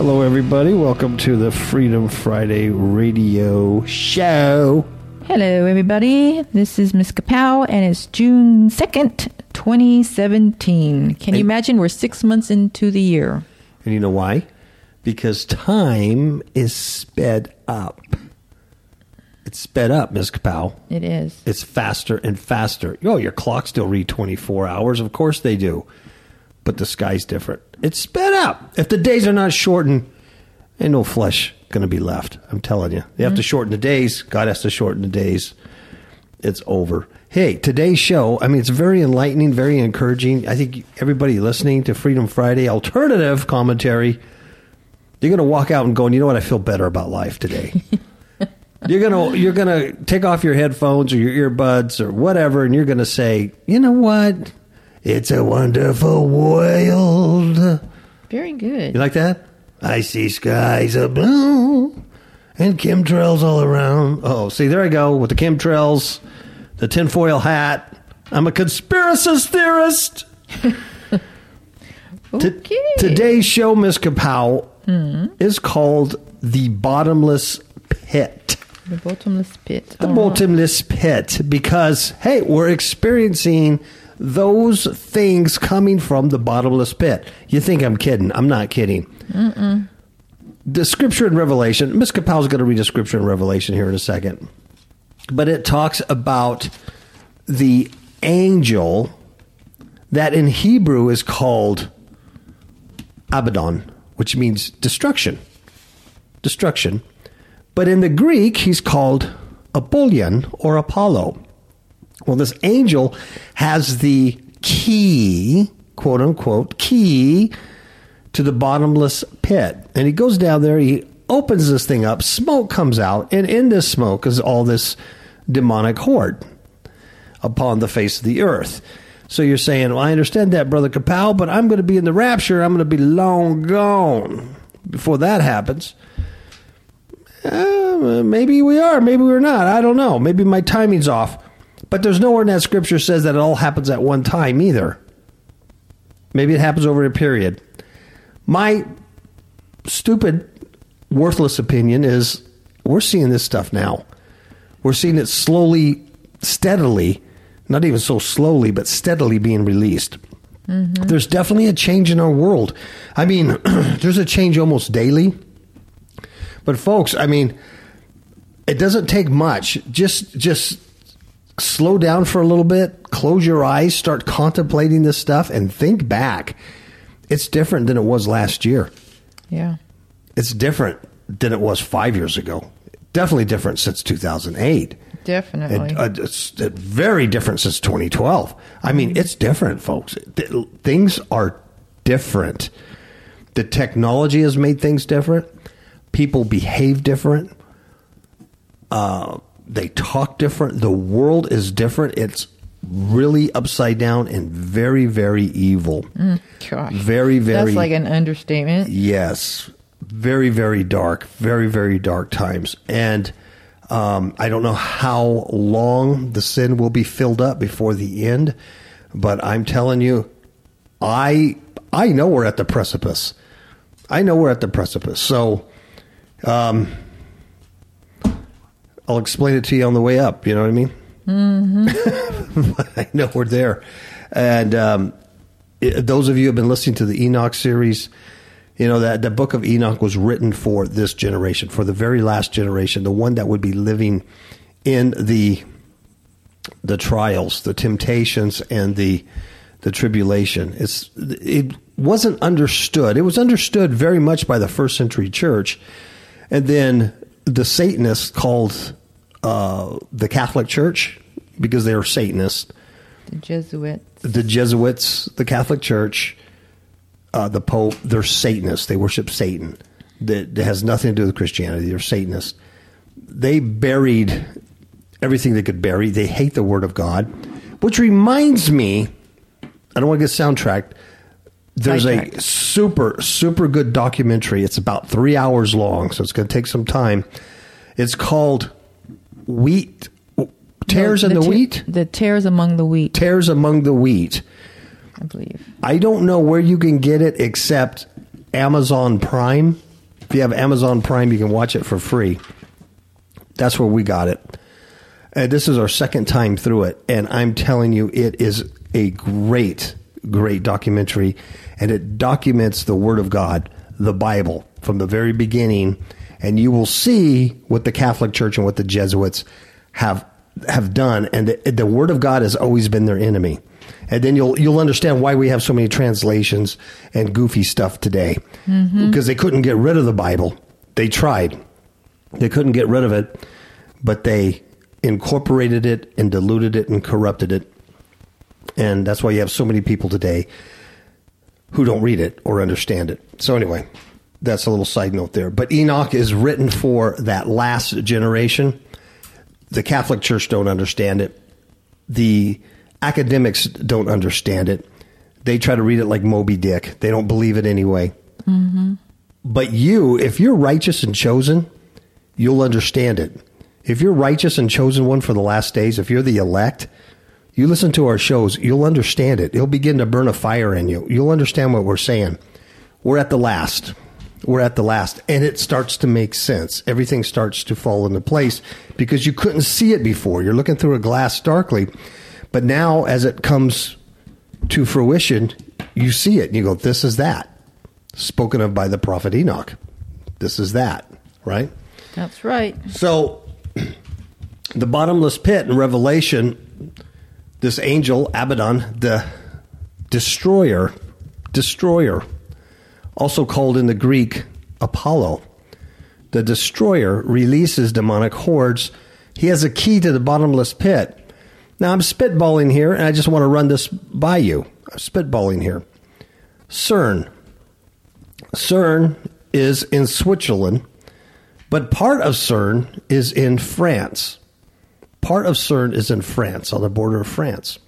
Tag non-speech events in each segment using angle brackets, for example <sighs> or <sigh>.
Hello, everybody. Welcome to the Freedom Friday radio show. Hello, everybody. This is Miss Kapow, and it's June 2nd, 2017. Can you And- imagine we're six months into the year? And you know why? Because time is sped up. It's sped up, Ms. Kapow. It is. It's faster and faster. Oh, your clock still read 24 hours. Of course they do. But the sky's different. It's sped up. If the days are not shortened, ain't no flesh going to be left. I'm telling you. They have to mm-hmm. shorten the days. God has to shorten the days. It's over. Hey, today's show, I mean, it's very enlightening, very encouraging. I think everybody listening to Freedom Friday alternative commentary, you're going to walk out and going, you know what? I feel better about life today. <laughs> you're gonna you're gonna take off your headphones or your earbuds or whatever, and you're gonna say, you know what? It's a wonderful world. Very good. You like that? I see skies of blue and chemtrails all around. Oh, see, there I go with the chemtrails, the tinfoil hat. I'm a conspiracist theorist. <laughs> T- Okay. today's show, Miss Kapow, hmm? is called The Bottomless Pit. The bottomless pit. The Oh. bottomless pit because, hey, we're experiencing those things coming from the bottomless pit. You think I'm kidding? I'm not kidding. The scripture in Revelation, Miss Kapow's going to read a scripture in Revelation here in a second, but it talks about the angel that in Hebrew is called Abaddon, which means destruction. Destruction. But in the Greek, he's called Apollyon or Apollo. Well, this angel has the key, quote unquote, key to the bottomless pit. And he goes down there, he opens this thing up, smoke comes out, and in this smoke is all this demonic horde upon the face of the earth. So you're saying, well, I understand that, Brother Kapow, but I'm going to be in the rapture. I'm going to be long gone before that happens. Uh, maybe we are, maybe we're not. I don't know. Maybe my timing's off. But there's nowhere in that scripture says that it all happens at one time either. Maybe it happens over a period. My stupid, worthless opinion is we're seeing this stuff now. We're seeing it slowly, steadily, not even so slowly, but steadily being released. Mm-hmm. There's definitely a change in our world. I mean, <clears throat> there's a change almost daily. But folks, I mean, it doesn't take much. Just just slow down for a little bit, close your eyes, start contemplating this stuff and think back. It's different than it was last year. Yeah. It's different than it was 5 years ago. Definitely different since 2008. Definitely. It, uh, it's uh, very different since 2012. I mean, it's different, folks. Th- things are different. The technology has made things different. People behave different. Uh, they talk different. The world is different. It's really upside down and very, very evil. Gosh. Very, very. That's like an understatement. Yes, very, very dark, very, very dark times. And um, I don't know how long the sin will be filled up before the end, but I'm telling you, I I know we're at the precipice. I know we're at the precipice. So, um, I'll explain it to you on the way up. You know what I mean? <laughs> I know we're there. And um, i those of you who have been listening to the Enoch series, you know that the book of Enoch was written for this generation, for the very last generation, the one that would be living in the the trials, the temptations, and the the tribulation. It's it wasn't understood. It was understood very much by the first century church, and then the Satanists called uh, the Catholic Church because they were Satanists. The Jesuits. The Jesuits, the Catholic Church, uh, the Pope, they're Satanists. They worship Satan. That, that has nothing to do with Christianity. They're Satanists. They buried everything they could bury. They hate the Word of God, which reminds me. I don't want to get soundtracked. There's a super super good documentary. It's about three hours long, so it's going to take some time. It's called Wheat Tears No, in the, Wheat. The tares among the wheat, Tares among the wheat. I believe. I don't know where you can get it except Amazon Prime. If you have Amazon Prime, you can watch it for free. That's where we got it. And this is our second time through it. And I'm telling you, it is a great, great documentary. And it documents the Word of God, the Bible, from the very beginning. And you will see what the Catholic Church and what the Jesuits have have done. And the, the Word of God has always been their enemy. And then you'll you'll understand why we have so many translations and goofy stuff today. Mm-hmm. Because they couldn't get rid of the Bible. They tried. They couldn't get rid of it, but they incorporated it and diluted it and corrupted it. And that's why you have so many people today who don't read it or understand it. So, anyway, that's a little side note there. But Enoch is written for that last generation. The Catholic Church don't understand it. The academics don't understand it. They try to read it like Moby Dick. They don't believe it anyway. Mm-hmm. But you, if you're righteous and chosen, you'll understand it. If you're righteous and chosen one for the last days, if you're the elect, you listen to our shows, you'll understand it. It'll begin to burn a fire in you. You'll understand what we're saying. We're at the last. We're at the last. And it starts to make sense. Everything starts to fall into place because you couldn't see it before. You're looking through a glass darkly. But now, as it comes to fruition, you see it and you go, This is that. Spoken of by the prophet Enoch. This is that, right? That's right. So, <clears throat> the bottomless pit in Revelation, this angel, Abaddon, the destroyer, destroyer, also called in the Greek Apollo, the destroyer releases demonic hordes. He has a key to the bottomless pit. Now, I'm spitballing here, and I just want to run this by you. I'm spitballing here. CERN. CERN is in Switzerland, but part of CERN is in France. Part of CERN is in France, on the border of France,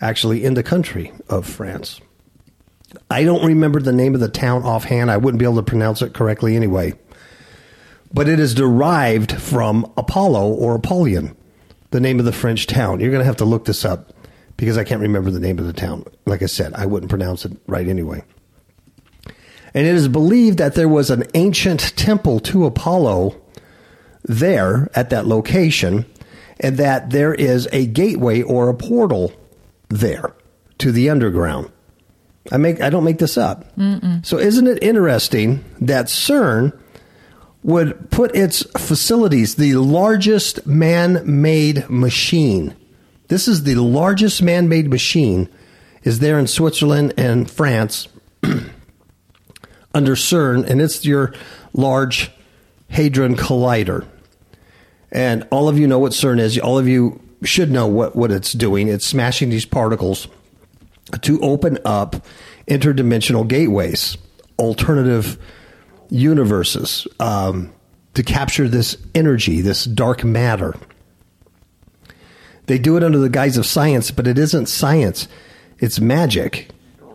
actually in the country of France. I don't remember the name of the town offhand. I wouldn't be able to pronounce it correctly anyway. But it is derived from Apollo or Apollyon, the name of the French town. You're going to have to look this up because I can't remember the name of the town. Like I said, I wouldn't pronounce it right anyway. And it is believed that there was an ancient temple to Apollo there at that location, and that there is a gateway or a portal there to the underground. I make I don't make this up. So isn't it interesting that CERN would put its facilities, the largest man-made machine. This is the largest man-made machine is there in Switzerland and France <clears throat> under CERN, and it's your Large Hadron Collider. And all of you know what CERN is. All of you should know what, what it's doing. It's smashing these particles to open up interdimensional gateways, alternative universes, um, to capture this energy, this dark matter. They do it under the guise of science, but it isn't science. It's magic.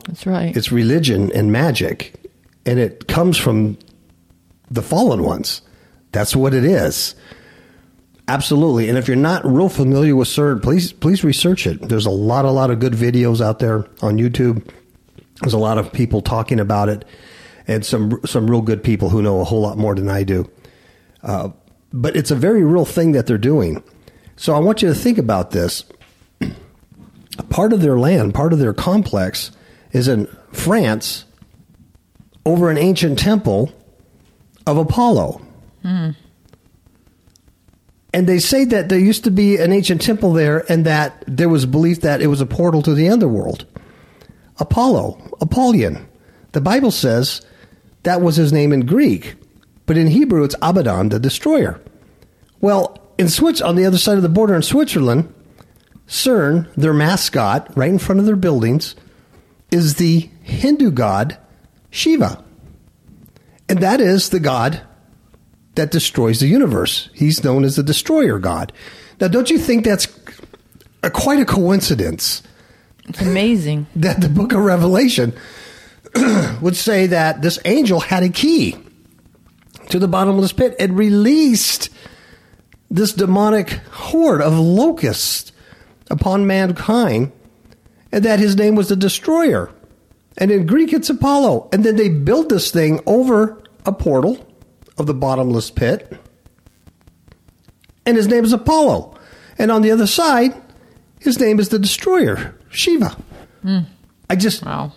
That's right. It's religion and magic, and it comes from the fallen ones. That's what it is. Absolutely. And if you're not real familiar with CERN, please please research it. There's a lot, a lot of good videos out there on YouTube. There's a lot of people talking about it, and some some real good people who know a whole lot more than I do. Uh, but it's a very real thing that they're doing. So I want you to think about this. <clears throat> Part of their land, part of their complex, is in France, over an ancient temple of Apollo. And they say that there used to be an ancient temple there and that there was belief that it was a portal to the underworld. Apollo, Apollyon. The Bible says that was his name in Greek, but in Hebrew it's Abaddon, the destroyer. Well, in Switch on the other side of the border in Switzerland, CERN, their mascot, right in front of their buildings, is the Hindu god Shiva. And that is the god that destroys the universe. He's known as the destroyer god. Now, don't you think that's a, quite a coincidence It's amazing. <laughs> that the book of Revelation <clears throat> would say that this angel had a key to the bottomless pit and released this demonic horde of locusts upon mankind, and that his name was the destroyer. And in Greek, it's Apollo. And then they built this thing over a portal of the bottomless pit, and his name is Apollo. And on the other side, his name is the destroyer, Shiva. Hmm. I just, Wow.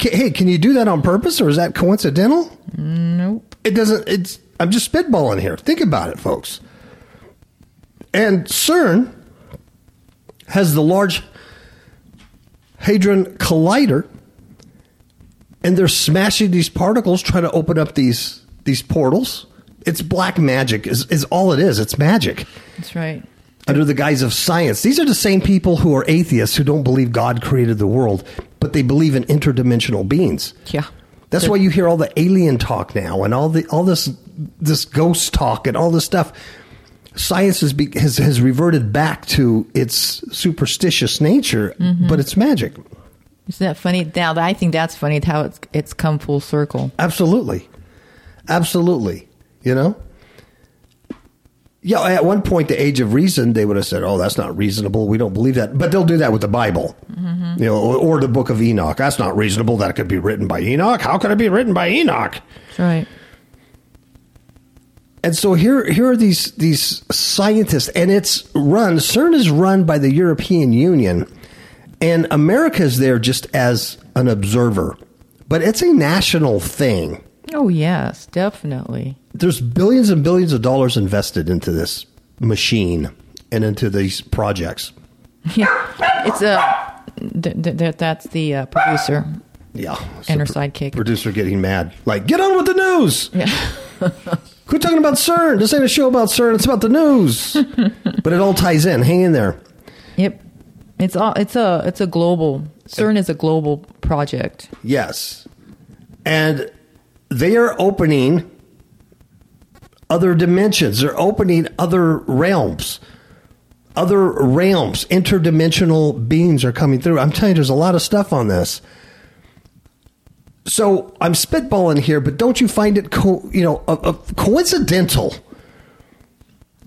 Ca- hey, can you do that on purpose or is that coincidental? Nope. It doesn't, it's, I'm just spitballing here. Think about it, folks. And CERN has the Large Hadron Collider, and they're smashing these particles, trying to open up these these portals. It's black magic, is, is all it is. It's magic That's right. under the guise of science. These are the same people who are atheists who don't believe God created the world, but they believe in interdimensional beings. Yeah. That's why you hear all the alien talk now and all the all this this ghost talk and all this stuff. Science has be, has, has reverted back to its superstitious nature, mm-hmm. but it's magic. Isn't that funny? Now, I think that's funny how it's it's come full circle. Absolutely, absolutely. You know. Yeah, at one point, the age of reason, they would have said, "Oh, that's not reasonable. We don't believe that." But they'll do that with the Bible, mm-hmm. you know, or, or the Book of Enoch. That's not reasonable. That it could be written by Enoch. How could it be written by Enoch? That's right. And so here, here are these these scientists, and it's run. CERN is run by the European Union, and America is there just as an observer, but it's a national thing. Oh yes, definitely. There's billions and billions of dollars invested into this machine and into these projects. <laughs> Yeah, it's a th- th- th- that's the uh, producer. Yeah, And her sidekick. producer getting mad, like get on with the news. Yeah, <laughs> Quit talking about CERN. This ain't a show about CERN. It's about the news. <laughs> but it all ties in. Hang in there. yep. It's all it's a it's a global. CERN is a global project. Yes. And they are opening other dimensions. They're opening other realms. Other realms, interdimensional beings are coming through. I'm telling you, there's a lot of stuff on this. So I'm spitballing here, but don't you find it, co- you know, uh, uh, coincidental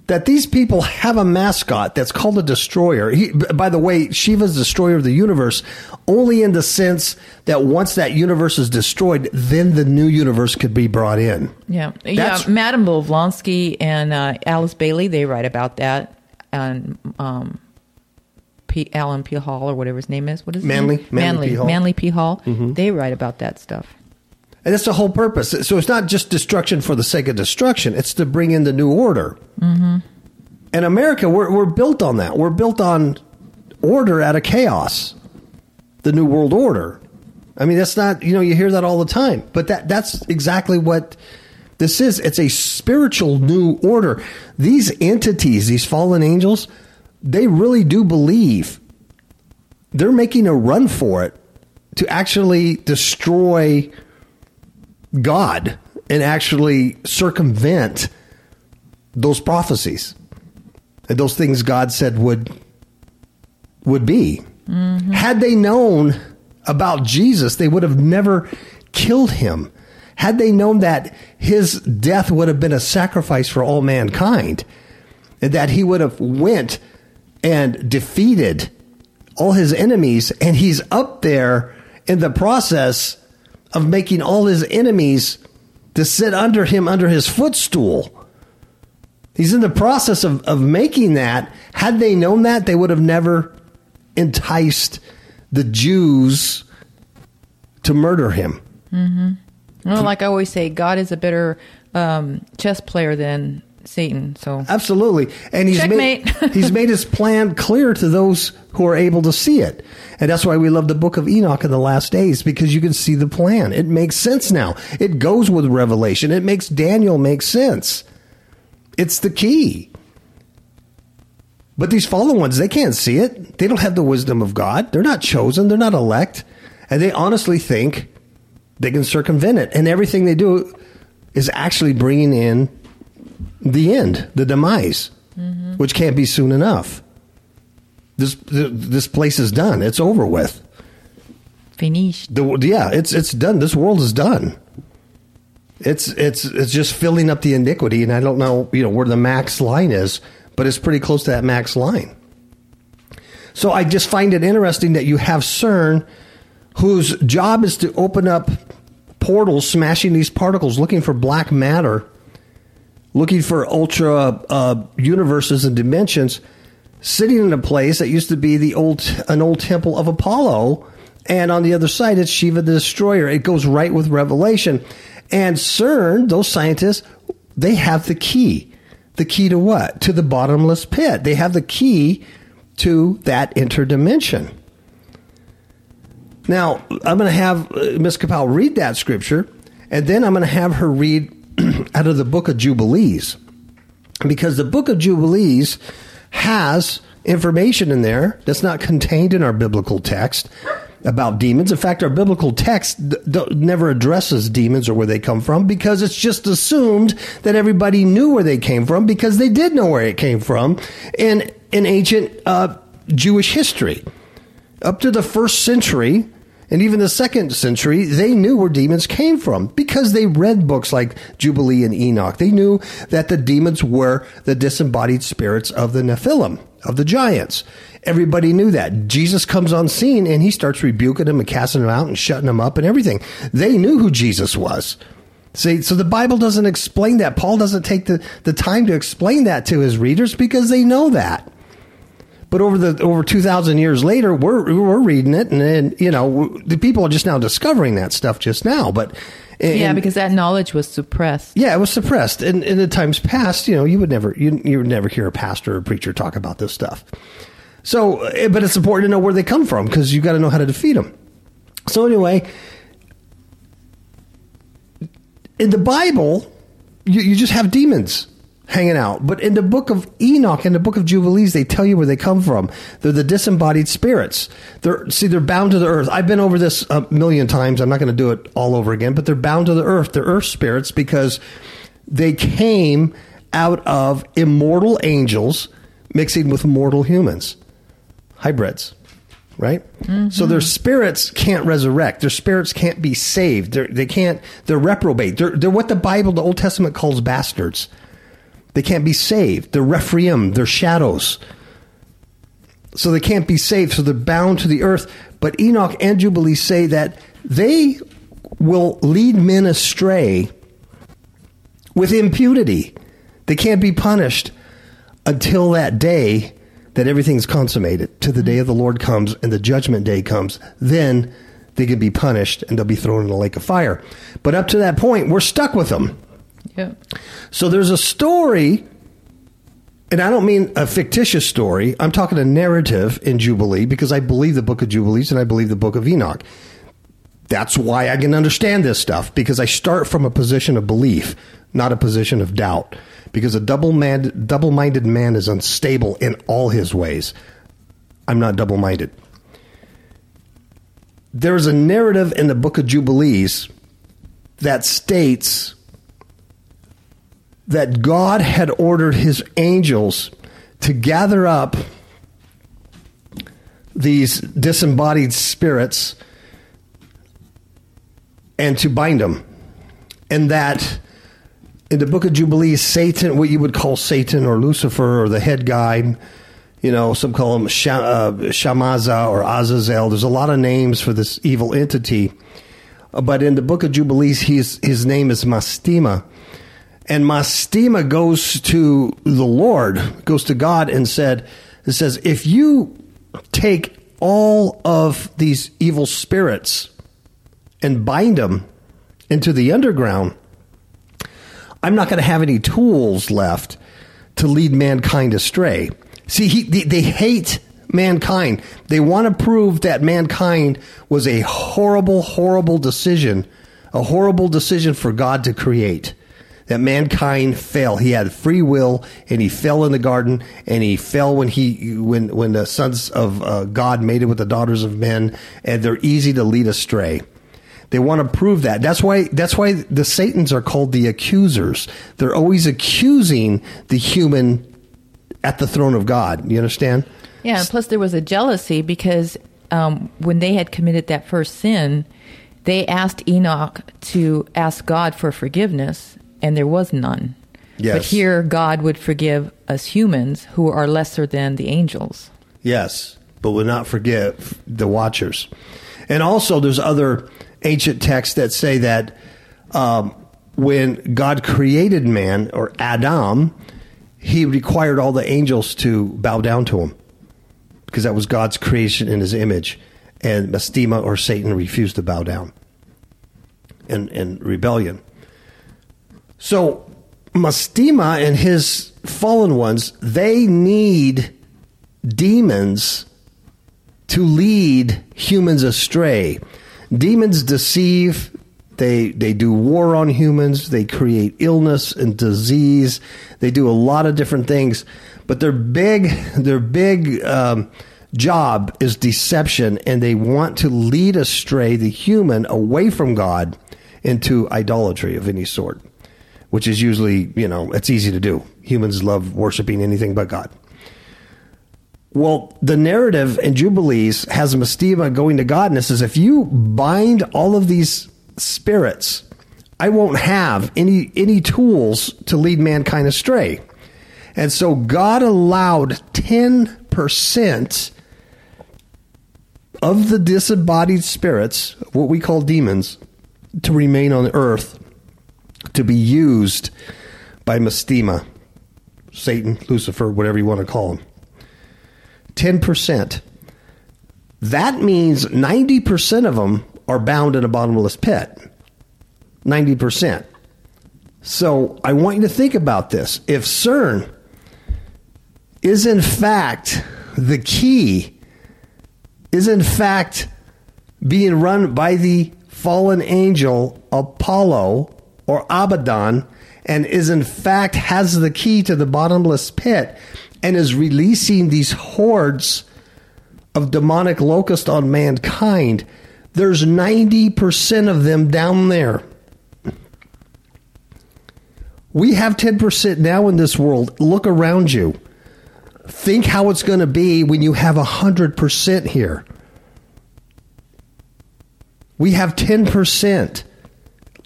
that these people have a mascot that's called a destroyer. He, by the way, Shiva's destroyer of the universe, only in the sense that once that universe is destroyed, then the new universe could be brought in. Yeah, That's- yeah. Madame Blavatsky and uh, Alice Bailey they write about that, and um, P. Alan P. Hall or whatever his name is. What is his Manly- name? Manly P. Hall. Mm-hmm. Manly P. Hall. They write about that stuff. And that's the whole purpose. So it's not just destruction for the sake of destruction, it's to bring in the new order. Mm-hmm. And America, we're, we're built on that. We're built on order out of chaos, the new world order. I mean, that's not, you know, you hear that all the time, but that, that's exactly what this is. It's a spiritual new order. These entities, these fallen angels, they really do believe they're making a run for it to actually destroy God and actually circumvent those prophecies and those things God said would would be. Mm-hmm. Had they known about Jesus, they would have never killed him. Had they known that his death would have been a sacrifice for all mankind, and that he would have went and defeated all his enemies, and he's up there in the process of making all his enemies to sit under him under his footstool. He's in the process of, of making that. Had they known that, they would have never enticed the Jews to murder him. Well, like I always say, God is a better um, chess player than Satan. So Absolutely. And he's made <laughs> he's made his plan clear to those who are able to see it. And that's why we love the book of Enoch in the last days because you can see the plan. It makes sense now. It goes with revelation. It makes Daniel make sense. It's the key. But these fallen ones, they can't see it. They don't have the wisdom of God. They're not chosen. They're not elect. And they honestly think they can circumvent it. And everything they do is actually bringing in the end, the demise, which can't be soon enough. This this place is done. It's over with. finished. The, yeah, it's it's done. This world is done. It's it's it's just filling up the iniquity, and I don't know you know where the max line is, but it's pretty close to that max line. So I just find it interesting that you have CERN, whose job is to open up portals, smashing these particles, looking for black matter, looking for ultra uh, universes and dimensions, sitting in a place that used to be the old an old temple of Apollo, and on the other side it's Shiva the Destroyer. It goes right with Revelation, and CERN, those scientists, they have the key. The key to what? To the bottomless pit. They have the key to that interdimension. Now, I'm going to have uh, Ms. Capel read that scripture, and then I'm going to have her read <clears throat> out of the book of Jubilees. Because the book of Jubilees has information in there that's not contained in our biblical text about demons. In fact, our biblical text d- d- never addresses demons or where they come from because it's just assumed that everybody knew where they came from because they did know where it came from in, in ancient uh, Jewish history up to the first century and even the second century, they knew where demons came from because they read books like Jubilee and Enoch. They knew that the demons were the disembodied spirits of the Nephilim, of the giants. Everybody knew that. Jesus comes on scene and he starts rebuking them and casting them out and shutting them up and everything. They knew who Jesus was. See, so the Bible doesn't explain that. Paul doesn't take the, the time to explain that to his readers because they know that. But over the over two thousand years later, we're we're reading it, and, and you know the people are just now discovering that stuff just now. But and- yeah, because that knowledge was suppressed. yeah, it was suppressed. And in the times past, you know, you would never you you would never hear a pastor or a preacher talk about this stuff. So, eh, but it's important to know where they come from because you got to know how to defeat them. So anyway, in the Bible, you, you just have demons hanging out. But in the book of Enoch and the book of Jubilees, they tell you where they come from. They're the disembodied spirits. They're see, they're bound to the earth. I've been over this a million times. I'm not going to do it all over again, but they're bound to the earth. They're earth spirits because they came out of immortal angels mixing with mortal humans, hybrids. Right, mm-hmm. so their spirits can't resurrect. Their spirits can't be saved. They're, they can't. They're reprobate. They're, they're what the Bible, the Old Testament, calls bastards. They can't be saved. They're Rephaim. They're shadows. So they can't be saved. So they're bound to the earth. But Enoch and Jubilee say that they will lead men astray with impunity. They can't be punished until that day that everything's consummated, to the day of the Lord comes and the judgment day comes. Then they can be punished and they'll be thrown in the lake of fire. But up to that point, we're stuck with them. Yeah. So there's a story, and I don't mean a fictitious story. I'm talking a narrative in Jubilee because I believe the book of Jubilees and I believe the book of Enoch. That's why I can understand this stuff because I start from a position of belief, not a position of doubt. Because a double-minded, double-minded man is unstable in all his ways. I'm not double-minded. There's a narrative in the book of Jubilees that states that God had ordered his angels to gather up these disembodied spirits and to bind them. And that in the book of Jubilees, Satan, what you would call Satan or Lucifer or the head guy, you know, some call him Sha- uh, Shamaza or Azazel. There's a lot of names for this evil entity. But in the book of Jubilees, he's, his name is Mastema. And Mastema goes to the Lord, goes to God and said, it says, if you take all of these evil spirits and bind them into the underground, I'm not going to have any tools left to lead mankind astray. See, he, they, they hate mankind. They want to prove that mankind was a horrible, horrible decision, a horrible decision for God to create. That mankind fell. He had free will, and he fell in the garden, and he fell when he when when the sons of uh, God mated with the daughters of men, and they're easy to lead astray. They want to prove that. That's why that's why the Satans are called the accusers. They're always accusing the human at the throne of God. You understand? Yeah, plus there was a jealousy because um, when they had committed that first sin, they asked Enoch to ask God for forgiveness, and there was none. Yes. But here, God would forgive us humans who are lesser than the angels. Yes, but would not forgive the watchers. And also, there's other ancient texts that say that um, when God created man or Adam, he required all the angels to bow down to him because that was God's creation in his image. And Mastema or Satan refused to bow down in, in rebellion. So Mastema and his fallen ones, they need demons to lead humans astray. Demons deceive, they they do war on humans, they create illness and disease. They do a lot of different things, but their big their big um, job is deception, and they want to lead astray the human away from God into idolatry of any sort, which is usually you know it's easy to do. Humans love worshiping anything but God. Well, the narrative in Jubilees has Mastema going to God and it says, if you bind all of these spirits, I won't have any any tools to lead mankind astray. And so God allowed 10% of the disembodied spirits, what we call demons, to remain on earth to be used by Mastema, Satan, Lucifer, whatever you want to call him. 10%. That means 90% of them are bound in a bottomless pit. 90%. So I want you to think about this. If CERN is in fact the key, is in fact being run by the fallen angel Apollo or Abaddon, and is in fact has the key to the bottomless pit, and is releasing these hordes of demonic locusts on mankind, there's 90% of them down there. We have 10% now in this world. Look around you. Think how it's going to be when you have 100% here. We have 10%.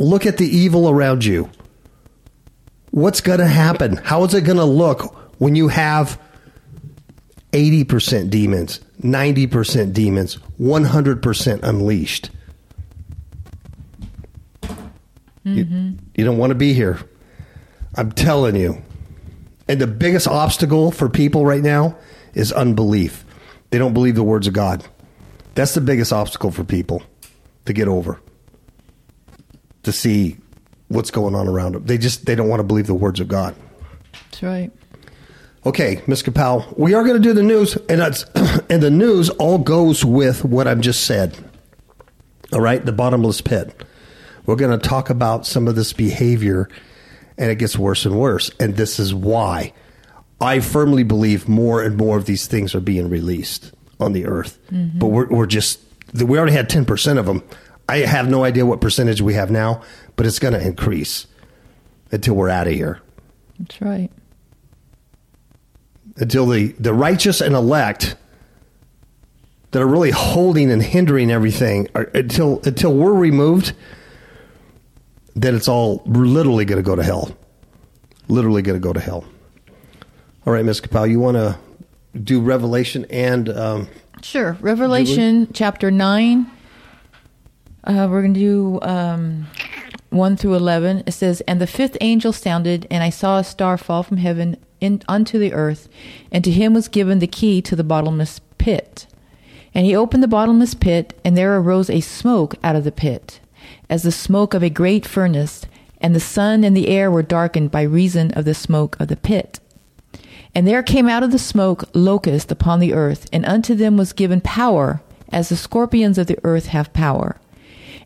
Look at the evil around you. What's going to happen? How is it going to look when you have 80% demons, 90% demons, 100% unleashed? You, mm-hmm. you don't want to be here. I'm telling you. And the biggest obstacle for people right now is unbelief. They don't believe the words of God. That's the biggest obstacle for people to get over. To see what's going on around them. They just they don't want to believe the words of God. That's right. Okay, Ms. Kapow, we are going to do the news, and that's <clears throat> and the news all goes with what I've just said. All right, the bottomless pit. We're going to talk about some of this behavior, and it gets worse and worse. And this is why I firmly believe more and more of these things are being released on the earth. Mm-hmm. But we're, we're just we already had ten percent of them. I have no idea what percentage we have now, but it's going to increase until we're out of here. That's right. until the, the righteous and elect that are really holding and hindering everything are, until until we're removed then it's all we're literally going to go to hell literally going to go to hell all right miss Kapow, you want to do revelation and um, Sure. Revelation chapter 9. Uh, we're going to do um, 1 through 11. It says, And the fifth angel sounded, and I saw a star fall from heaven in, unto the earth, and to him was given the key to the bottomless pit. And he opened the bottomless pit, and there arose a smoke out of the pit, as the smoke of a great furnace, and the sun and the air were darkened by reason of the smoke of the pit. And there came out of the smoke locusts upon the earth, and unto them was given power, as the scorpions of the earth have power.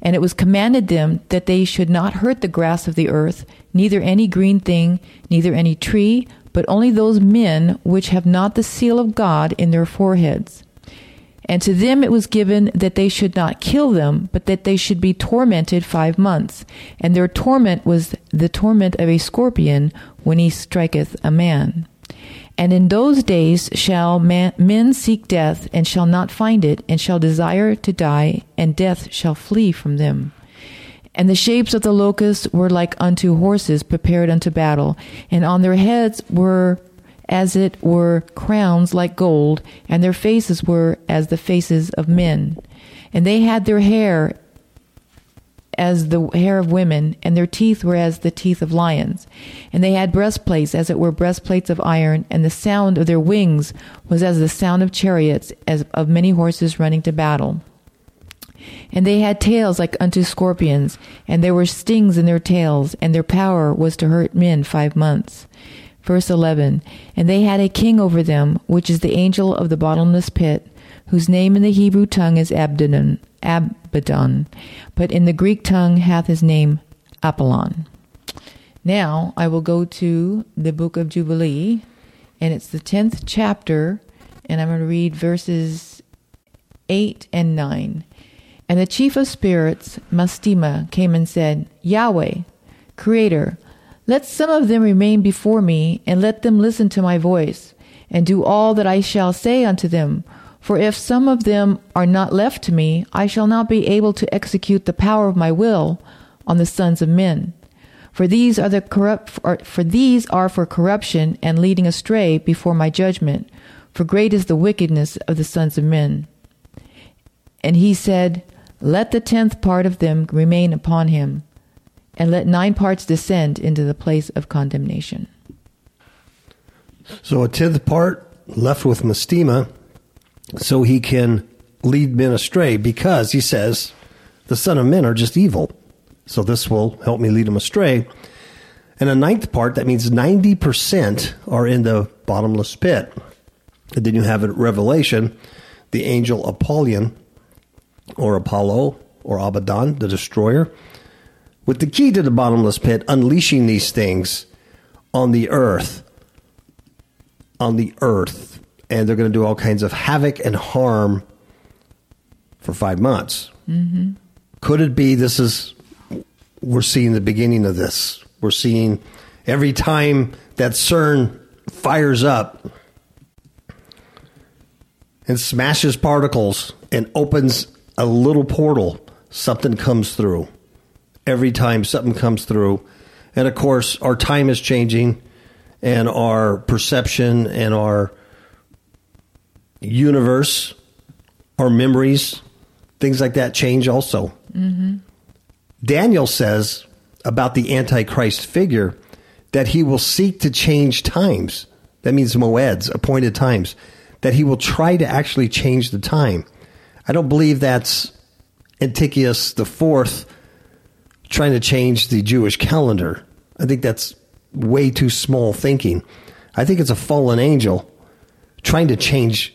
And it was commanded them that they should not hurt the grass of the earth, neither any green thing, neither any tree, but only those men which have not the seal of God in their foreheads. And to them it was given that they should not kill them, but that they should be tormented five months. And their torment was the torment of a scorpion when he striketh a man. And in those days shall man, men seek death, and shall not find it, and shall desire to die, and death shall flee from them. And the shapes of the locusts were like unto horses prepared unto battle, and on their heads were as it were crowns like gold, and their faces were as the faces of men. And they had their hair as the hair of women, and their teeth were as the teeth of lions. And they had breastplates as it were breastplates of iron, and the sound of their wings was as the sound of chariots, as of many horses running to battle. And they had tails like unto scorpions, and there were stings in their tails, and their power was to hurt men five months. Verse 11 And they had a king over them, which is the angel of the bottomless pit, whose name in the Hebrew tongue is Abaddon, But in the Greek tongue hath his name Apollyon. Now I will go to the book of Jubilee, and it's the 10th chapter, and I'm going to read verses 8 and 9. And the chief of spirits, Mastema, came and said, Yahweh, Creator, let some of them remain before me, and let them listen to my voice, and do all that I shall say unto them. For if some of them are not left to me, I shall not be able to execute the power of my will on the sons of men. For these are the corrupt for these are for corruption and leading astray before my judgment. For great is the wickedness of the sons of men. And he said, Let the tenth part of them remain upon him and let nine parts descend into the place of condemnation. So a tenth part left with Mastema so he can lead men astray because he says the son of men are just evil. So this will help me lead them astray. And a ninth part, that means 90% are in the bottomless pit. And then you have in Revelation the angel Apollyon or Apollo or Abaddon, the destroyer with the key to the bottomless pit, unleashing these things on the earth. On the earth. And they're going to do all kinds of havoc and harm for five months. Mm-hmm. Could it be this is, we're seeing the beginning of this? We're seeing every time that CERN fires up and smashes particles and opens a little portal, something comes through every time something comes through. And of course, our time is changing and our perception and our universe, our memories, things like that change also. Mm-hmm. Daniel says about the Antichrist figure that he will seek to change times. That means moeds, appointed times. That he will try to actually change the time. I don't believe that's Antiochus the fourth trying to change the Jewish calendar. I think that's way too small thinking. I think it's a fallen angel trying to change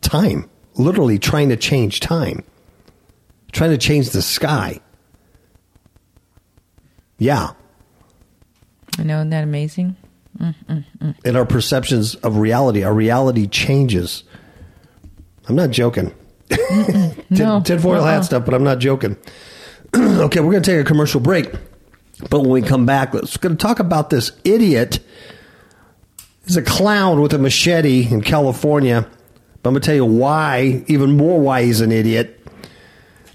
time, literally trying to change time, trying to change the sky. Yeah. I know, isn't that amazing? Mm, mm, mm. And our perceptions of reality, our reality changes. I'm not joking. <laughs> no. Tinfoil hat uh-uh. stuff, but I'm not joking. <clears throat> okay, we're going to take a commercial break. But when we come back, let's going to talk about this idiot. He's a clown with a machete in California. But I'm going to tell you why, even more why he's an idiot.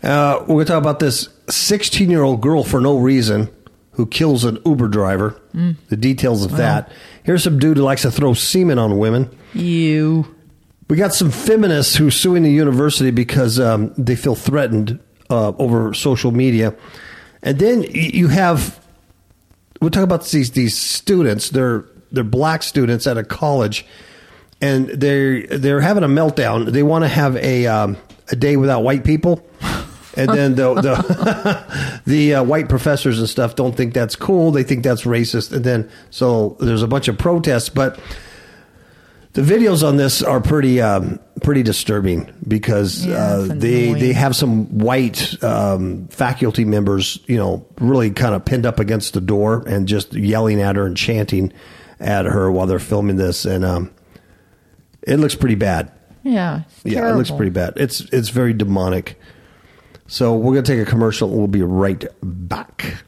Uh, we're going to talk about this 16 year old girl for no reason who kills an Uber driver. Mm. The details of wow. that. Here's some dude who likes to throw semen on women. You. We got some feminists who suing the university because um, they feel threatened uh, over social media. And then you have we'll talk about these these students. They're they're black students at a college, and they're they're having a meltdown. They want to have a um, a day without white people, And then the the, <laughs> the uh, white professors and stuff don't think that's cool. They think that's racist. And then so there's a bunch of protests, but the videos on this are pretty um, pretty disturbing because Yeah, uh, they annoying. they have some white um, faculty members, you know, really kind of pinned up against the door and just yelling at her and chanting at her while they're filming this, and um, it looks pretty bad. Yeah. It's Yeah, it looks pretty bad. It's it's very demonic. So we're gonna take a commercial. and We'll be right back.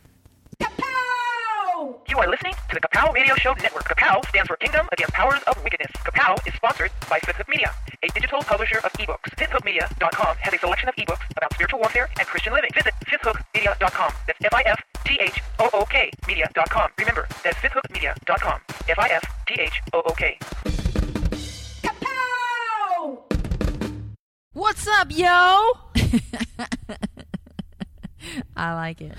You are listening to the Kapow Radio Show Network. Kapow stands for Kingdom Against Powers of Wickedness. Kapow is sponsored by Fifth Hook Media, a digital publisher of ebooks. FifthHookMedia.com has a selection of ebooks about spiritual warfare and Christian living. Visit FifthHookMedia.com. That's F-I-F-T-H-O-O-K Media.com. Remember, that's FifthHookMedia.com. F-I-F-T-H-O-O-K. What's up, yo? <laughs> I like it.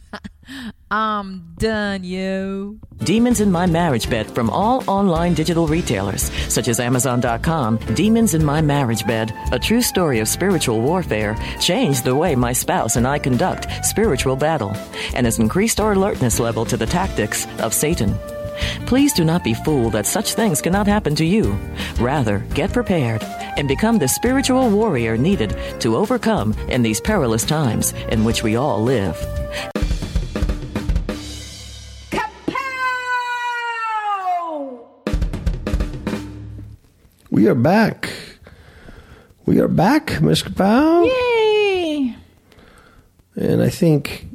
<laughs> I'm done, yo. Demons in My Marriage Bed from all online digital retailers, such as Amazon.com. Demons in My Marriage Bed, a true story of spiritual warfare, changed the way my spouse and I conduct spiritual battle and has increased our alertness level to the tactics of Satan. Please do not be fooled that such things cannot happen to you. Rather, get prepared and become the spiritual warrior needed to overcome in these perilous times in which we all live. We are back. We are back, Miss Kapow. Yay! And I think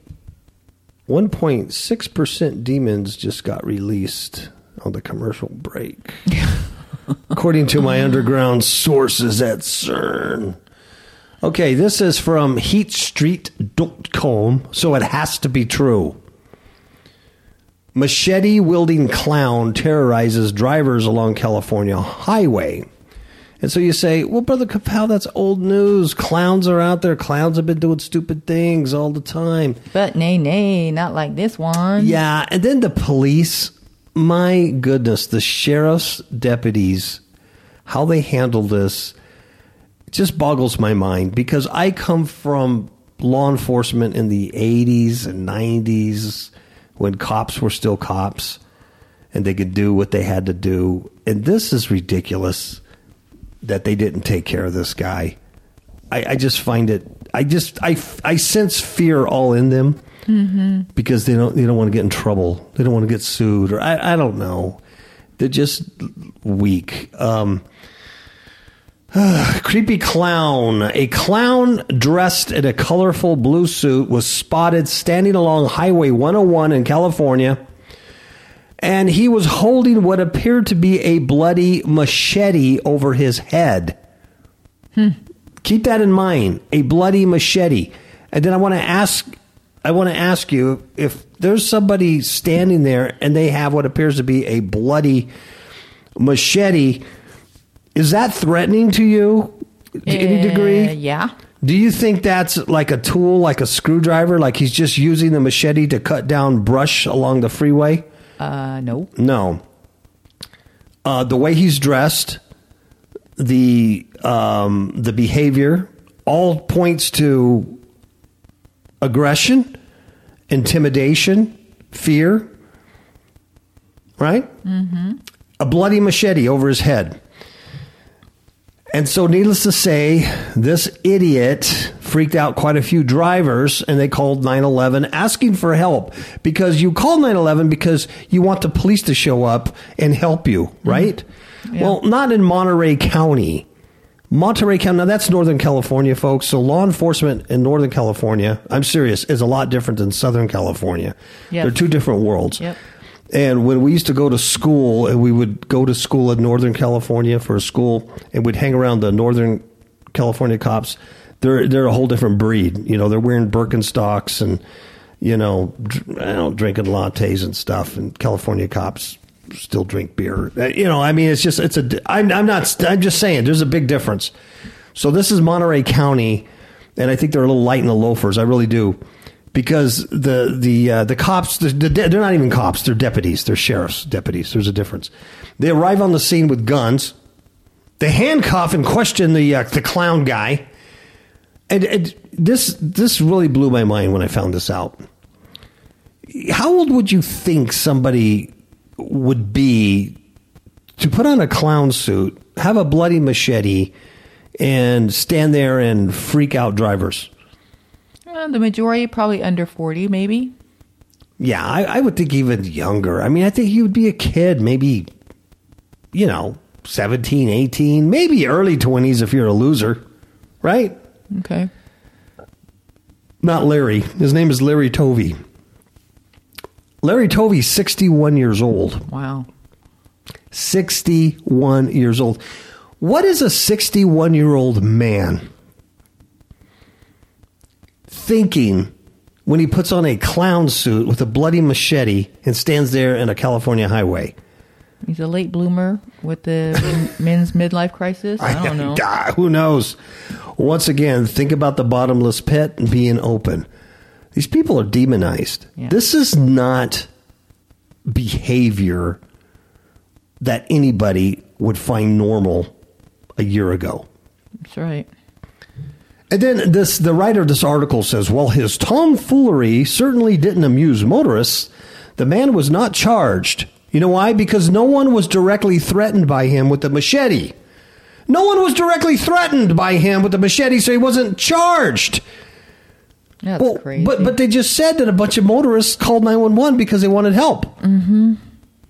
1.6% demons just got released on the commercial break. <laughs> According to my underground sources at CERN. Okay, this is from heatstreet.com, so it has to be true. Machete wielding clown terrorizes drivers along California highway. And so you say, well, Brother Kapow, that's old news. Clowns are out there. Clowns have been doing stupid things all the time. But nay, nay, not like this one. Yeah, and then the police, my goodness, the sheriff's deputies, how they handle this just boggles my mind because I come from law enforcement in the 80s and 90s when cops were still cops and they could do what they had to do. And this is ridiculous that they didn't take care of this guy. I, I just find it. I just I, I sense fear all in them because they don't they don't want to get in trouble. They don't want to get sued or I, I don't know. They're just weak. Um, <sighs> creepy clown. A clown dressed in a colorful blue suit was spotted standing along Highway 101 in California. And he was holding what appeared to be a bloody machete over his head. Keep that in mind. A bloody machete. And then I want to ask I want to ask you if there's somebody standing there and they have what appears to be a bloody machete, is that threatening to you to any Uh, degree? Yeah. Do you think that's like a tool, like a screwdriver, like he's just using the machete to cut down brush along the freeway? Uh, no. No. Uh, the way he's dressed, the um, the behavior, all points to aggression, intimidation, fear. Right? Mm-hmm. A bloody machete over his head. And so, needless to say, this idiot freaked out quite a few drivers and they called 911 asking for help because you call 911 because you want the police to show up and help you, mm-hmm. right? Well, not in Monterey County. Monterey County, now that's Northern California, folks. So, law enforcement in Northern California, I'm serious, is a lot different than Southern California. Yes. They're two different worlds. Yep. And when we used to go to school, and we would go to school in Northern California for a school, and we'd hang around the Northern California cops. They're they're a whole different breed. You know, they're wearing Birkenstocks and you know, drinking lattes and stuff. And California cops still drink beer. Uh, You know, I mean, it's just it's a. I'm I'm not. I'm just saying, there's a big difference. So this is Monterey County, and I think they're a little light in the loafers. I really do, because the the uh, the cops the, the, they're not even cops. They're deputies. They're sheriffs deputies. There's a difference. They arrive on the scene with guns. They handcuff and question the uh, the clown guy, and, and this this really blew my mind when I found this out. How old would you think somebody would be to put on a clown suit, have a bloody machete, and stand there and freak out drivers? Uh, the majority probably under 40, maybe. Yeah, I, I would think even younger. I mean, I think he would be a kid, maybe, you know, 17, 18, maybe early 20s if you're a loser, right? Okay. Not Larry. His name is Larry Tovey. Larry Tovey's 61 years old. Wow. 61 years old. What is a 61 year old man thinking when he puts on a clown suit with a bloody machete and stands there in a California highway? He's a late bloomer with the <laughs> men's midlife crisis. I don't <laughs> know. Who knows? Once again, think about the bottomless pit and being open. These people are demonized. Yeah. This is not behavior that anybody would find normal a year ago. That's right. And then this the writer of this article says, while his tomfoolery certainly didn't amuse motorists, the man was not charged. You know why? Because no one was directly threatened by him with the machete. No one was directly threatened by him with the machete, so he wasn't charged. That's Well, crazy. but but they just said that a bunch of motorists called nine one one because they wanted help. Mm-hmm.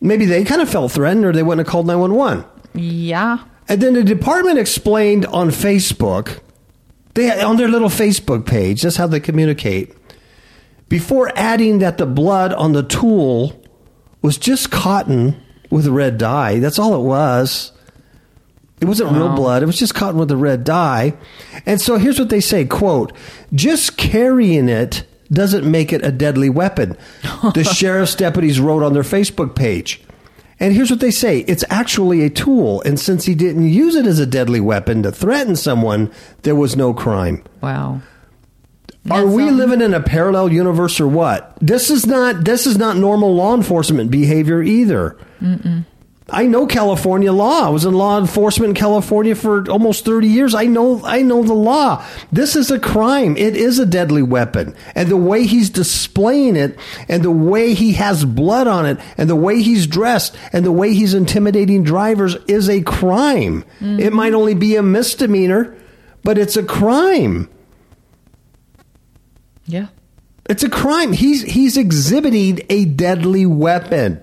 Maybe they kind of felt threatened, or they wouldn't have called nine one one. yeah. And then the department explained on Facebook, they on their little Facebook page, that's how they communicate. Before adding that the blood on the tool was just cotton with red dye. That's all it was. It wasn't real blood. It was just cotton with a red dye. And so here's what they say, quote, just carrying it doesn't make it a deadly weapon. <laughs> The sheriff's deputies wrote on their Facebook page. And here's what they say it's actually a tool. And since he didn't use it as a deadly weapon to threaten someone, there was no crime. Wow. Are That's we something. living in a parallel universe or what? This is not this is not normal law enforcement behavior either. I know California law. I was in law enforcement in California for almost 30 years. I know I know the law. This is a crime. It is a deadly weapon. And the way he's displaying it and the way he has blood on it and the way he's dressed and the way he's intimidating drivers is a crime. Mm-hmm. It might only be a misdemeanor, but it's a crime. Yeah. It's a crime. He's he's exhibiting a deadly weapon.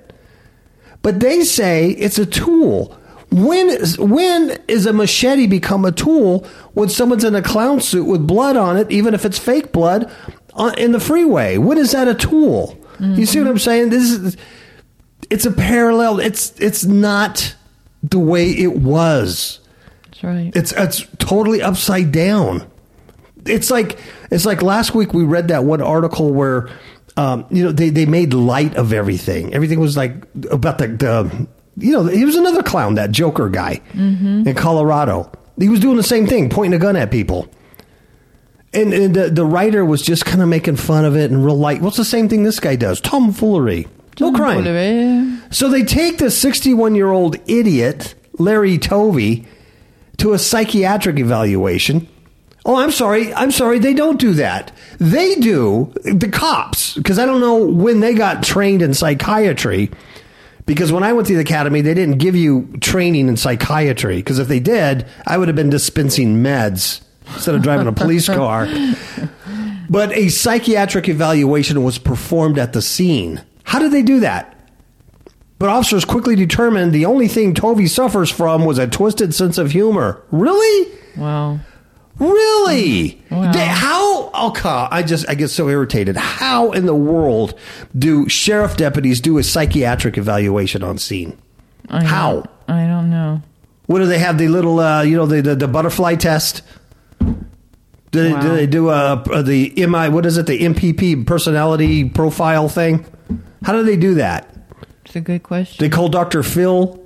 But they say it's a tool. When is, when is a machete become a tool when someone's in a clown suit with blood on it, even if it's fake blood, on, in the freeway? When is that a tool? You see what I'm saying? This is it's a parallel. It's it's not the way it was. That's right. It's it's totally upside down. It's like it's like last week we read that one article where um, you know they, they made light of everything. Everything was like about the, the you know he was another clown that Joker guy in Colorado. He was doing the same thing, pointing a gun at people. And, and the, the writer was just kind of making fun of it and real light. What's the same thing this guy does? Tomfoolery. No crime. Tomfoolery. So they take the 61 year old idiot, Larry Tovey, to a psychiatric evaluation. Oh, I'm sorry. I'm sorry. They don't do that. They do, the cops, because I don't know when they got trained in psychiatry. Because when I went to the academy, they didn't give you training in psychiatry. Because if they did, I would have been dispensing meds instead of driving a police <laughs> car. But a psychiatric evaluation was performed at the scene. How did they do that? But officers quickly determined the only thing Tovey suffers from was a twisted sense of humor. Really? Wow. Really? Wow. They- how? Okay, I just I get so irritated. How in the world do sheriff deputies do a psychiatric evaluation on scene? I How? I don't know. What do they have? The little, uh, you know, the, the the butterfly test. Do they, do they do uh, the MI? What is it? The MPP personality profile thing. How do they do that? It's a good question. They call Dr. Phil.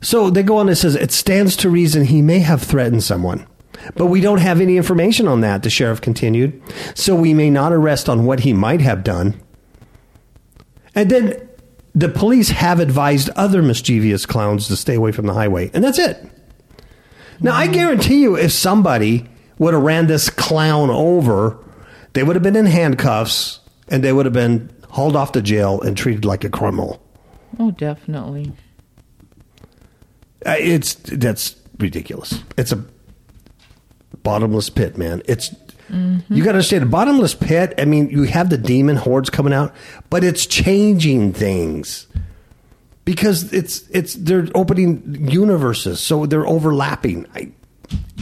So they go on and says it stands to reason he may have threatened someone. But we don't have any information on that, the sheriff continued. So we may not arrest on what he might have done. And then the police have advised other mischievous clowns to stay away from the highway. And that's it. Now, I guarantee you, if somebody would have ran this clown over, they would have been in handcuffs and they would have been hauled off to jail and treated like a criminal. Oh, definitely. Uh, It's that's ridiculous. It's a bottomless pit, man. It's you got to understand a bottomless pit. I mean, you have the demon hordes coming out, but it's changing things because it's it's they're opening universes, so they're overlapping. I,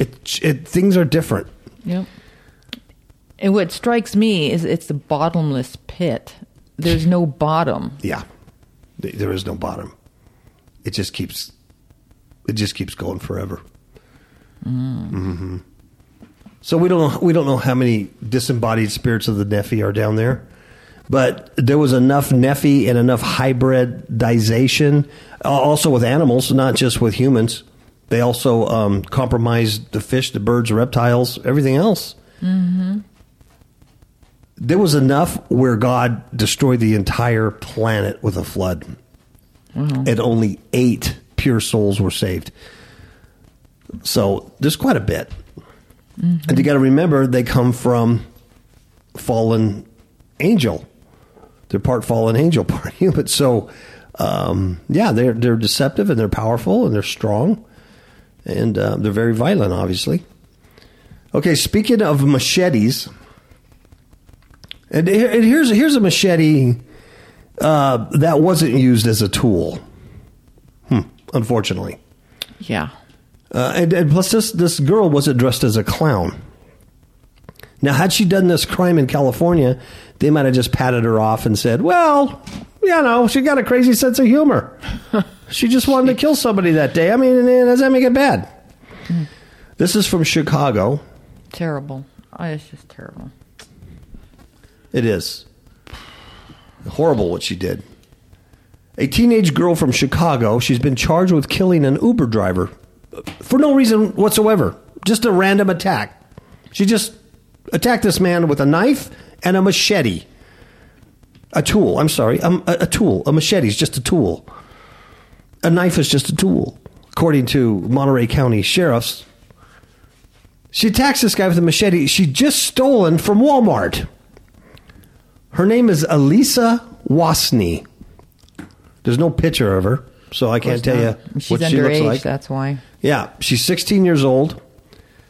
it, it things are different. Yep. And what strikes me is it's the bottomless pit. There's no bottom. Yeah, there is no bottom. It just keeps it just keeps going forever. hmm So we don't know, we don't know how many disembodied spirits of the Nephi are down there, but there was enough Nephi and enough hybridization, uh, also with animals, not just with humans. They also um, compromised the fish, the birds, reptiles, everything else. There was enough where God destroyed the entire planet with a flood, and only eight pure souls were saved. So there's quite a bit. And you got to remember, they come from fallen angel. They're part fallen angel, <laughs> part human. So, um, yeah, they're they're deceptive and they're powerful and they're strong, and uh, they're very violent, obviously. Okay, speaking of machetes, and, and here's here's a machete uh, that wasn't used as a tool. Hmm, unfortunately. Yeah. Uh, and, and plus, this this girl wasn't dressed as a clown. Now, had she done this crime in California, they might have just patted her off and said, "Well, you know, she got a crazy sense of humor. <laughs> she just wanted to kill somebody that day. I mean, does that make it bad?" This is from Chicago. Terrible. Oh, it's just terrible. It is horrible what she did. A teenage girl from Chicago. She's been charged with killing an Uber driver for no reason whatsoever. Just a random attack. She just attacked this man with a knife and a machete. A tool. I'm sorry. Um, a, a tool. A machete is just a tool. A knife is just a tool, according to Monterey County sheriffs. She attacks this guy with a machete she just stolen from Walmart. Her name is Elisa Wasney. There's no picture of her, so I can't tell you She's what she looks underage. like. That's why. Yeah, she's 16 years old.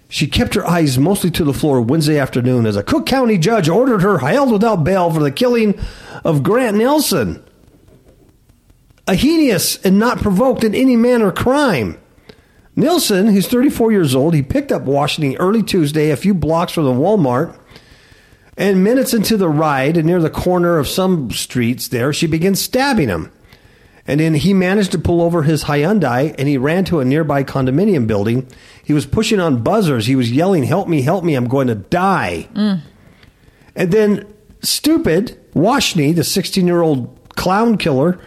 She kept her eyes mostly to the floor Wednesday afternoon as a Cook County judge ordered her held without bail for the killing of Grant Nelson. A heinous and not provoked in any manner crime. Nelson, who's 34 years old, he picked up Washington early Tuesday, a few blocks from the Walmart. And minutes into the ride, and near the corner of some streets there, she begins stabbing him. And then he managed to pull over his Hyundai and he ran to a nearby condominium building. He was pushing on buzzers. He was yelling, Help me, help me, I'm going to die. Mm. And then, stupid, Washney, the 16 year old clown killer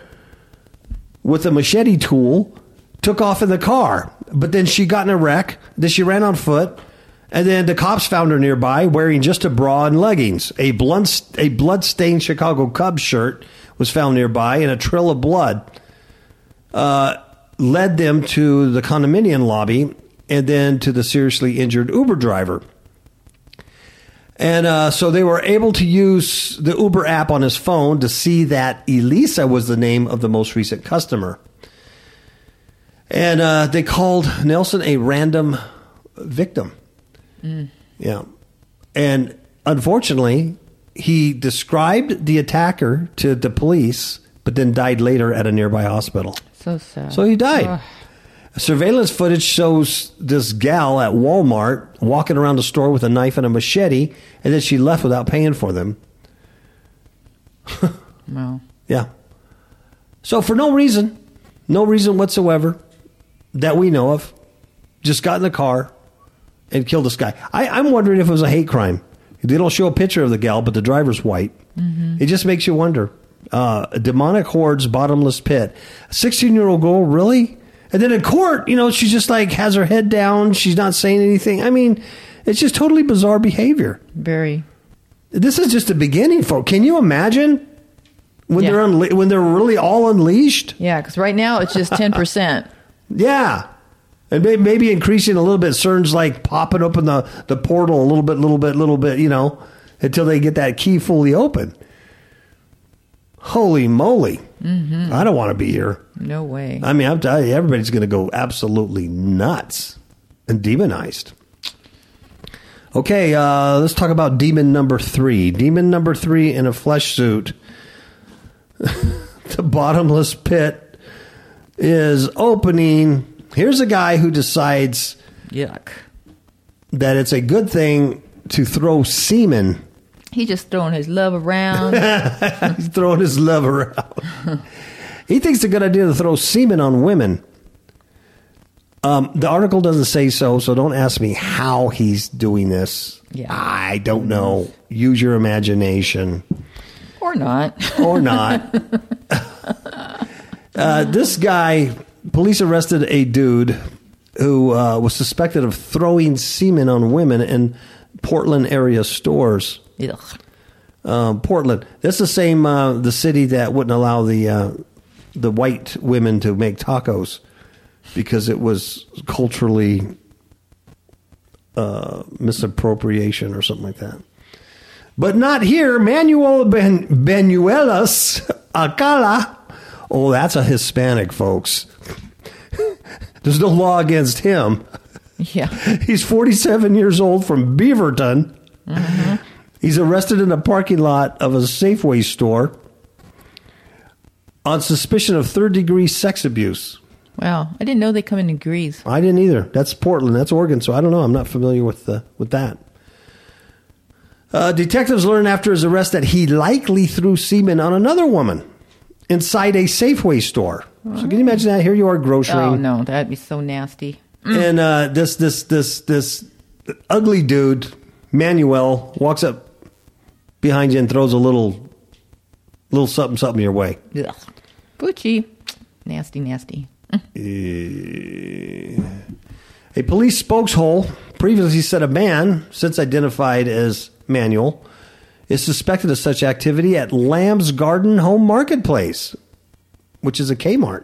with a machete tool, took off in the car. But then she got in a wreck. Then she ran on foot. And then the cops found her nearby wearing just a bra and leggings. A, blunt, a blood-stained Chicago Cubs shirt was found nearby, and a trail of blood uh, led them to the condominium lobby and then to the seriously injured Uber driver. And uh, so they were able to use the Uber app on his phone to see that Elisa was the name of the most recent customer. And uh, they called Nelson a random victim. Yeah. And unfortunately, he described the attacker to the police, but then died later at a nearby hospital. So sad. So he died. Ugh. Surveillance footage shows this gal at Walmart walking around the store with a knife and a machete, and then she left without paying for them. <laughs> Well, Yeah. So for no reason, no reason whatsoever that we know of, just got in the car and killed this guy. I, I'm wondering if it was a hate crime. They don't show a picture of the gal, but the driver's white. It just makes you wonder. Uh, demonic hordes, bottomless pit. A 16 year old girl, really? And then in court, you know, she just like has her head down. She's not saying anything. I mean, it's just totally bizarre behavior. very. This is just the beginning, folks. Can you imagine when Yeah. they're unle- when they're really all unleashed? Yeah, because right now it's just 10%. <laughs> Yeah, And may- maybe increasing a little bit. CERN's like popping open the, the portal a little bit, little bit, little bit, you know, until they get that key fully open. Holy moly. I don't want to be here. No way. I mean, I'm telling you, everybody's going to go absolutely nuts and demonized. Okay, uh, let's talk about demon number three. Demon number three in a flesh suit. <laughs> the bottomless pit is opening. Here's a guy who decides Yuck. that it's a good thing to throw semen. He just throwing his love around. <laughs> He's throwing his love around. <laughs> he thinks it's a good idea to throw semen on women. Um, the article doesn't say so, so don't ask me how he's doing this. Yeah. I don't know. Use your imagination or not. or not. <laughs> uh, this guy, police arrested a dude who uh, was suspected of throwing semen on women in Portland area stores. Ugh. Um, Portland. That's the same uh, the city that wouldn't allow the uh, the white women to make tacos because it was culturally uh, misappropriation or something like that. But not here. Manuel ben- Benuelas Acala. Oh, that's a Hispanic, folks. There's no law against him. Yeah. <laughs> He's 47 years old from Beaverton. He's arrested in a parking lot of a Safeway store on suspicion of third degree sex abuse. Wow. I didn't know they come in degrees. I didn't either. That's Portland. That's Oregon. So I don't know. I'm not familiar with the, with that. Uh, detectives learned after his arrest that he likely threw semen on another woman inside a Safeway store. So can you imagine that? Here you are grocery. Oh no, that'd be so nasty. And uh, this this this this ugly dude, Manuel, walks up behind you and throws a little little something something your way. Ugh. Butchie. Nasty, nasty. A police spokeshole previously said a man, since identified as Manuel, is suspected of such activity at Lamb's Garden Home Marketplace, which is a Kmart.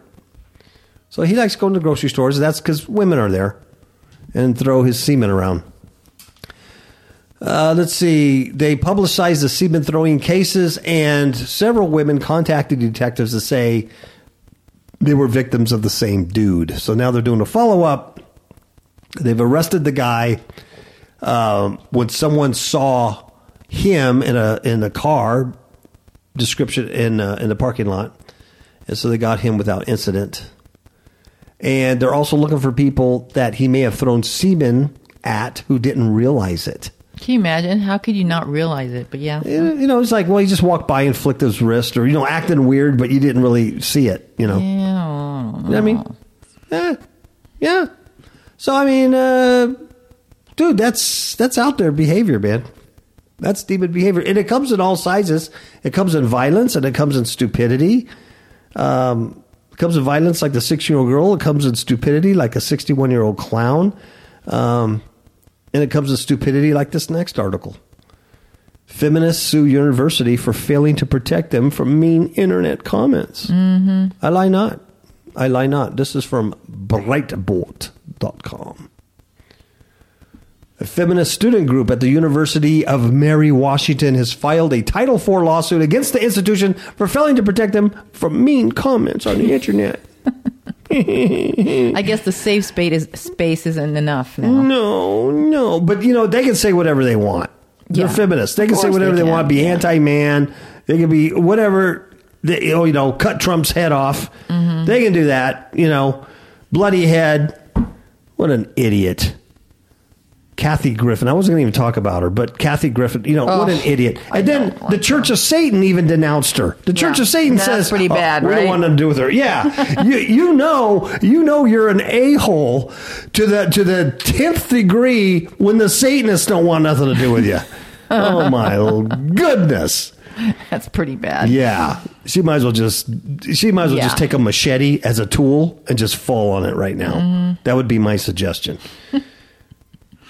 So he likes going to grocery stores. That's because women are there and throw his semen around. Uh, let's see. They publicized the semen throwing cases, and several women contacted detectives to say they were victims of the same dude. So now they're doing a follow up. They've arrested the guy um, when someone saw him in a in a car description in uh, in the parking lot, and so they got him without incident. And they're also looking for people that he may have thrown semen at who didn't realize it. Can you imagine? How could you not realize it? But yeah. You know, it's like, well, he just walked by and flicked his wrist, or you know, acting weird, but you didn't really see it. You know, Yeah. I don't You know I mean, yeah, yeah. So I mean, uh, dude, that's that's out there behavior, man. That's demon behavior, and it comes in all sizes. It comes in violence, and it comes in stupidity. Um, it comes in violence like the six-year-old girl. It comes in stupidity like a sixty-one-year-old clown, um, and it comes in stupidity like this next article. Feminists sue university for failing to protect them from mean internet comments. Mm-hmm. I lie not. I lie not. This is from Breitbart.com. A feminist student group at the University of Mary Washington has filed a Title IV lawsuit against the institution for failing to protect them from mean comments on the <laughs> internet. I guess the safe space is space isn't enough now. No, no. But, you know, they can say whatever they want. They're Yeah. feminists. They can say whatever they they, want, be yeah. anti man. They can be whatever, they, you know, you know, cut Trump's head off. Mm-hmm. They can do that, you know. Bloody head. What an idiot. Kathy Griffin. I wasn't going to even talk about her, but Kathy Griffin, you know, what Oh, an idiot. I And then the like Church of Satan even denounced her. The Church Yeah, of Satan that's says, pretty "Oh, bad, we don't want nothing to do with her. Yeah, <laughs> you you know you know you're an a hole to the to the tenth degree when the Satanists don't want nothing to do with you. <laughs> oh my goodness! That's pretty bad. Yeah, she might as well just she might as well Yeah. just take a machete as a tool and just fall on it right now. Mm-hmm. That would be my suggestion. <laughs>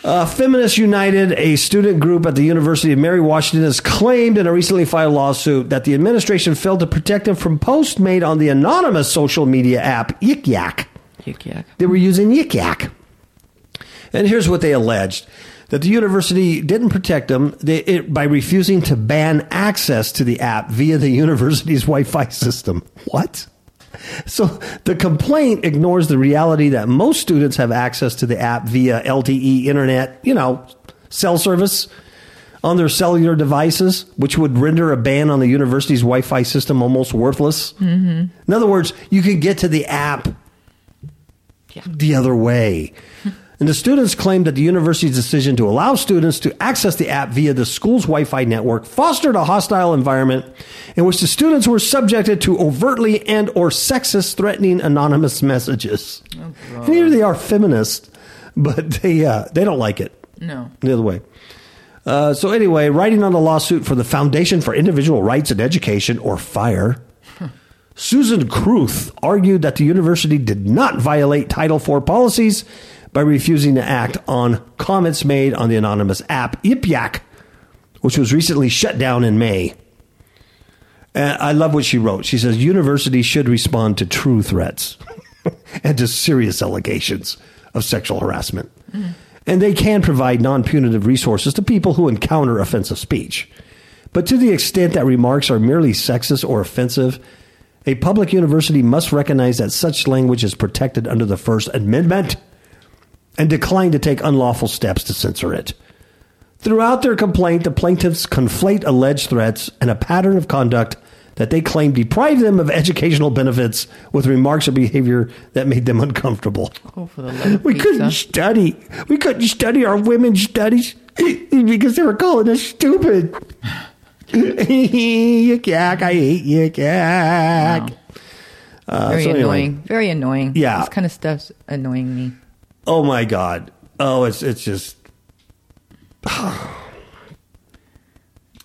Uh, Feminists United, a student group at the University of Mary Washington, has claimed in a recently filed lawsuit that the administration failed to protect them from posts made on the anonymous social media app Yik Yak. Yik yak. They were using Yik Yak. And here's what they alleged that the university didn't protect them they, it, by refusing to ban access to the app via the <laughs> university's Wi Fi system. What? <laughs> So the complaint ignores the reality that most students have access to the app via LTE internet, you know, cell service on their cellular devices, which would render a ban on the university's Wi Fi system almost worthless. Mm-hmm. In other words, you could get to the app Yeah. the other way. <laughs> And the students claimed that the university's decision to allow students to access the app via the school's Wi Fi network fostered a hostile environment in which the students were subjected to overtly and or sexist threatening anonymous messages. and here they are feminists, but they, uh, they don't like it No. the other way. Uh, so anyway, writing on the lawsuit for the Foundation for Individual Rights and Education, or FIRE, Susan Kruth argued that the university did not violate Title IV policies by refusing to act on comments made on the anonymous app Yik Yak, which was recently shut down in May. And I love what she wrote. She says universities should respond to true threats <laughs> and to serious allegations of sexual harassment. Mm-hmm. And they can provide non punitive resources to people who encounter offensive speech. But to the extent that remarks are merely sexist or offensive, a public university must recognize that such language is protected under the First Amendment and decline to take unlawful steps to censor it. Throughout their complaint, the plaintiffs conflate alleged threats and a pattern of conduct that they claim deprived them of educational benefits with remarks or behavior that made them uncomfortable. Oh, We pizza. couldn't study. We couldn't study our women's studies <laughs> because they were calling us stupid. <laughs> Yik yak, I hate yik yak. Uh, Very so anyway. annoying. Very annoying. Yeah. This kind of stuff's annoying me. Oh my god. Oh, it's it's just <sighs> uh,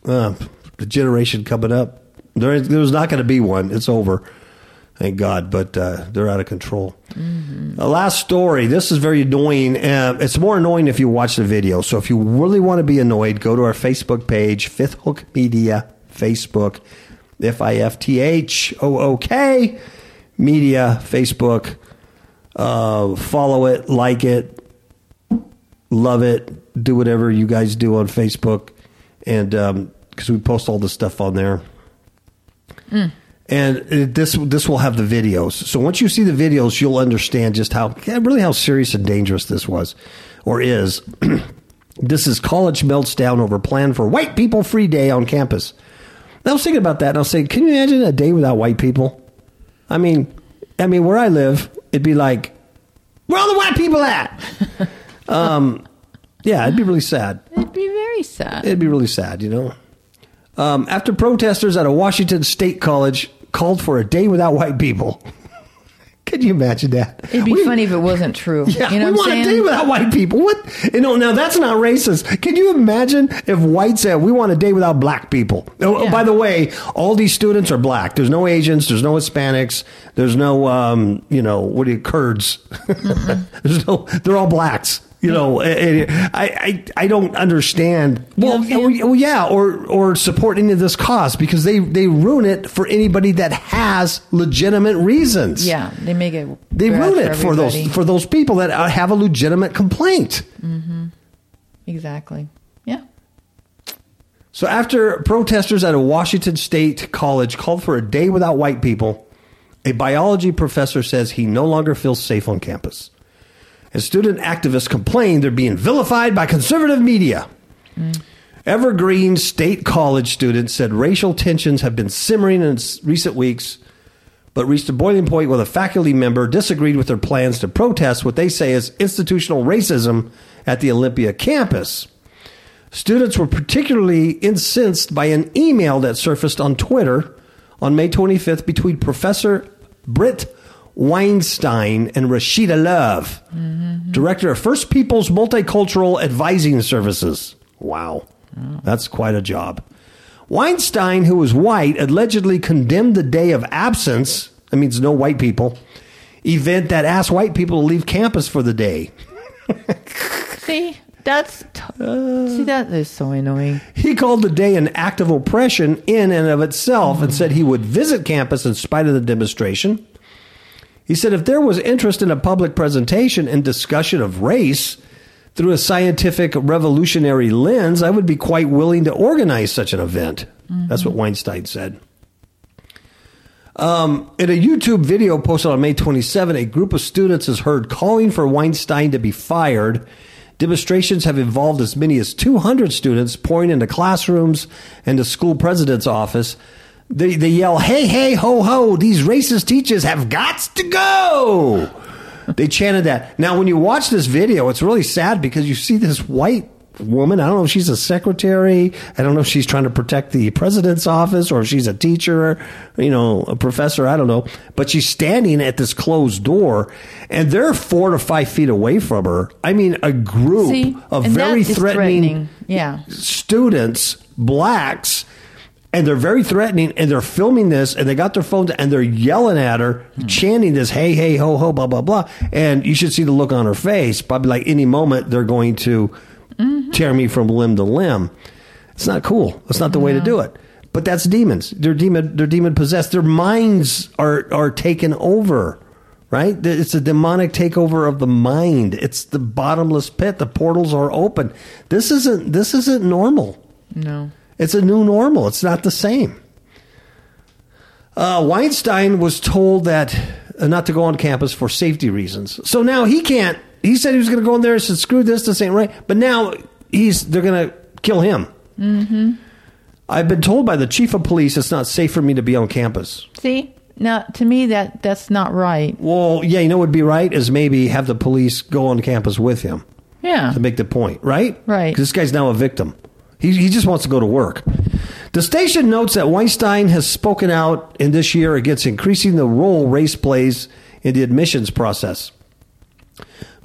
the generation coming up. There, there's not going to be one. It's over. Thank God. But uh, they're out of control. The last story. This is very annoying. Uh, it's more annoying if you watch the video. So if you really want to be annoyed, go to our Facebook page, Fifth Hook Media Facebook, F I F T H O O K Media Facebook. Uh, follow it, like it, love it, do whatever you guys do on Facebook, and um, because we post all this stuff on there. Hmm. And it, this this will have the videos. So once you see the videos, you'll understand just how really how serious and dangerous this was, or is. <clears throat> this is college melts down over plan for white people free day on campus. And I was thinking about that, and I was saying, can you imagine a day without white people? I mean, I mean, where I live, it'd be like, where all the white people at? <laughs> um, yeah, it'd be really sad. It'd be very sad. It'd be really sad, you know. Um, after protesters at a Washington State college called for a day without white people. Could you imagine that? It'd be We- funny if it wasn't true. <laughs> Yeah, you know we what want I'm a day saying? without white people. What? You know, now that's not racist. Can you imagine if white said we want a day without black people? Oh, oh, by the way, all these students are black. There's no Asians. There's no Hispanics. There's no, um, you know, what are you, Kurds? <laughs> there's no. They're all blacks. You know, I, I, I don't understand. Well, know what I'm saying? well, yeah, or or support any of this cause because they they ruin it for anybody that has legitimate reasons. Yeah, they make it. They ruin it for those for those people that uh, have a legitimate complaint. exactly. Yeah. So after protesters at a Washington State college called for a day without white people, a biology professor says he no longer feels safe on campus. And student activists complain they're being vilified by conservative media. Evergreen State College students said racial tensions have been simmering in recent weeks, but reached a boiling point when a faculty member disagreed with their plans to protest what they say is institutional racism at the Olympia campus. Students were particularly incensed by an email that surfaced on Twitter on May 25th between Professor Bret Weinstein and Rashida Love, director of First People's Multicultural Advising Services. Wow, that's quite a job. Weinstein, who was white, allegedly condemned the day of absence, that means no white people, event that asked white people to leave campus for the day. <laughs> See, that's t- see uh. that is so annoying. He called the day an act of oppression in and of itself and said he would visit campus in spite of the demonstration. He said if there was interest in a public presentation and discussion of race through a scientific revolutionary lens, I would be quite willing to organize such an event. That's what Weinstein said. Um, in a YouTube video posted on May 27, a group of students is heard calling for Weinstein to be fired. Demonstrations have involved as many as 200 students pouring into classrooms and the school president's office. They, they yell, hey, hey, ho, ho, these racist teachers have got to go. They chanted that. Now, when you watch this video, it's really sad because you see this white woman. I don't know if she's a secretary. I don't know if she's trying to protect the president's office or if she's a teacher, you know, a professor. I don't know. But she's standing at this closed door and they're four to five feet away from her. I mean, a group See, of very is threatening, Yeah. students, blacks, and they're very threatening and they're filming this and they got their phones and they're yelling at her, chanting this, hey, hey, ho, ho, blah, blah, blah. And you should see the look on her face. Probably like any moment they're going to tear me from limb to limb. It's not cool. That's not the way to do it. But that's demons. They're demon. They're demon possessed. Their minds are are taken over. Right? It's a demonic takeover of the mind. It's the bottomless pit. The portals are open. This isn't. This isn't normal. No. It's a new normal. It's not the same. Uh, Weinstein was told that uh, not to go on campus for safety reasons. So now he can't. He said he was going to go in there and said, "Screw this, this ain't right." But now he's they're going to kill him. Mm-hmm. I've been told by the chief of police it's not safe for me to be on campus. See, now to me that that's not right. Well, yeah, you know what would be right is maybe have the police go on campus with him Yeah. to make the point, right? Right. Because this guy's now a victim. He, he just wants to go to work. The station notes that Weinstein has spoken out in this year against increasing the role race plays in the admissions process.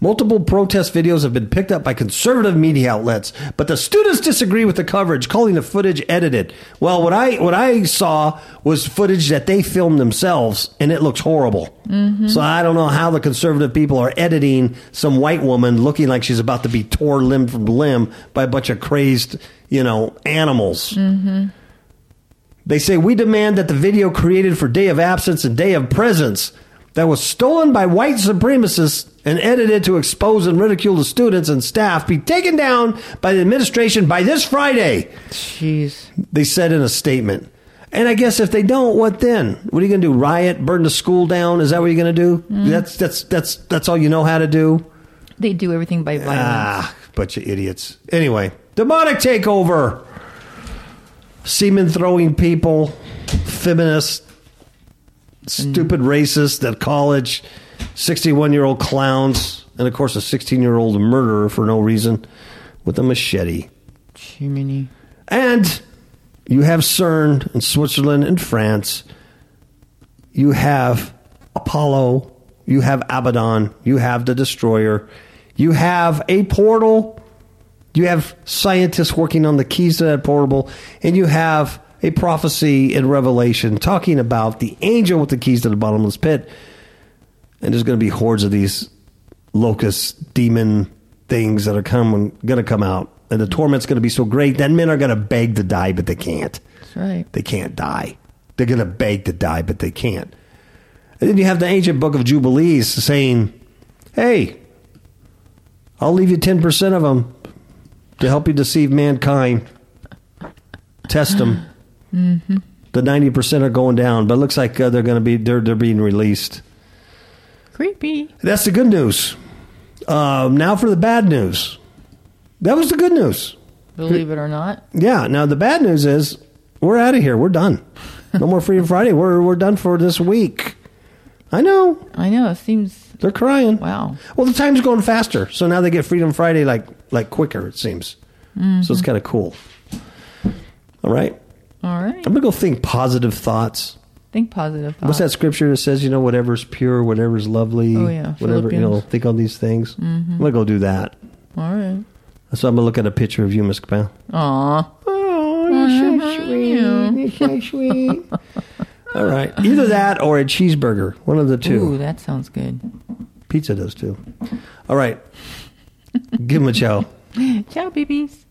Multiple protest videos have been picked up by conservative media outlets, but the students disagree with the coverage, calling the footage edited. Well, what I what I saw was footage that they filmed themselves, and it looks horrible. Mm-hmm. So I don't know how the conservative people are editing some white woman looking like she's about to be torn limb from limb by a bunch of crazed, you know, animals. Mm-hmm. They say we demand that the video created for Day of Absence and Day of Presence that was stolen by white supremacists and edited to expose and ridicule the students and staff be taken down by the administration by this Friday, Jeez. they said in a statement. And I guess if they don't, what then? What are you going to do? Riot, burn the school down? Is that what you're going to do? That's that's that's that's all you know how to do? They do everything by violence. Ah, bunch of idiots. Anyway, demonic takeover. Semen throwing people, feminists, Mm-hmm. stupid racists at college, 61 year old clowns, and of course a 16 year old murderer for no reason with a machete. Jiminy. And you have CERN in Switzerland and France. You have Apollyon. You have Abaddon. You have the Destroyer. You have a portal. You have scientists working on the keys to that portal. And you have a prophecy in Revelation talking about the angel with the keys to the bottomless pit. And there's going to be hordes of these locust demon things that are coming, going to come out. And the torment's going to be so great that men are going to beg to die, but they can't. That's right. They can't die. They're going to beg to die, but they can't. And then you have the ancient book of Jubilees saying, hey, I'll leave you 10% of them to help you deceive mankind. Test them. <laughs> The 90% are going down, but it looks like uh, they're going to be, they're, they're being released. Creepy. That's the good news. Um, now for the bad news. That was the good news. Believe it or not. Yeah. Now the bad news is we're out of here. We're done. No more Freedom <laughs> Friday. We're we're done for this week. I know I know. It seems. they're crying. Wow. Well, the time's going faster, so now they get Freedom Friday like like quicker. It seems. So it's kind of cool. All right. All right. I'm gonna go think positive thoughts. Think positive. Thoughts. What's that scripture that says, you know whatever's pure, whatever's lovely, Oh, yeah. whatever you know, think on these things. Mm-hmm. I'm gonna go do that. All right. So I'm gonna look at a picture of you, Miss Kapow. Aw. Oh, you're so mm-hmm. sweet. You're so <laughs> sweet. All right. Either that or a cheeseburger. One of the two. Ooh, that sounds good. Pizza does too. All right. Give him a chow. <laughs> Ciao, babies.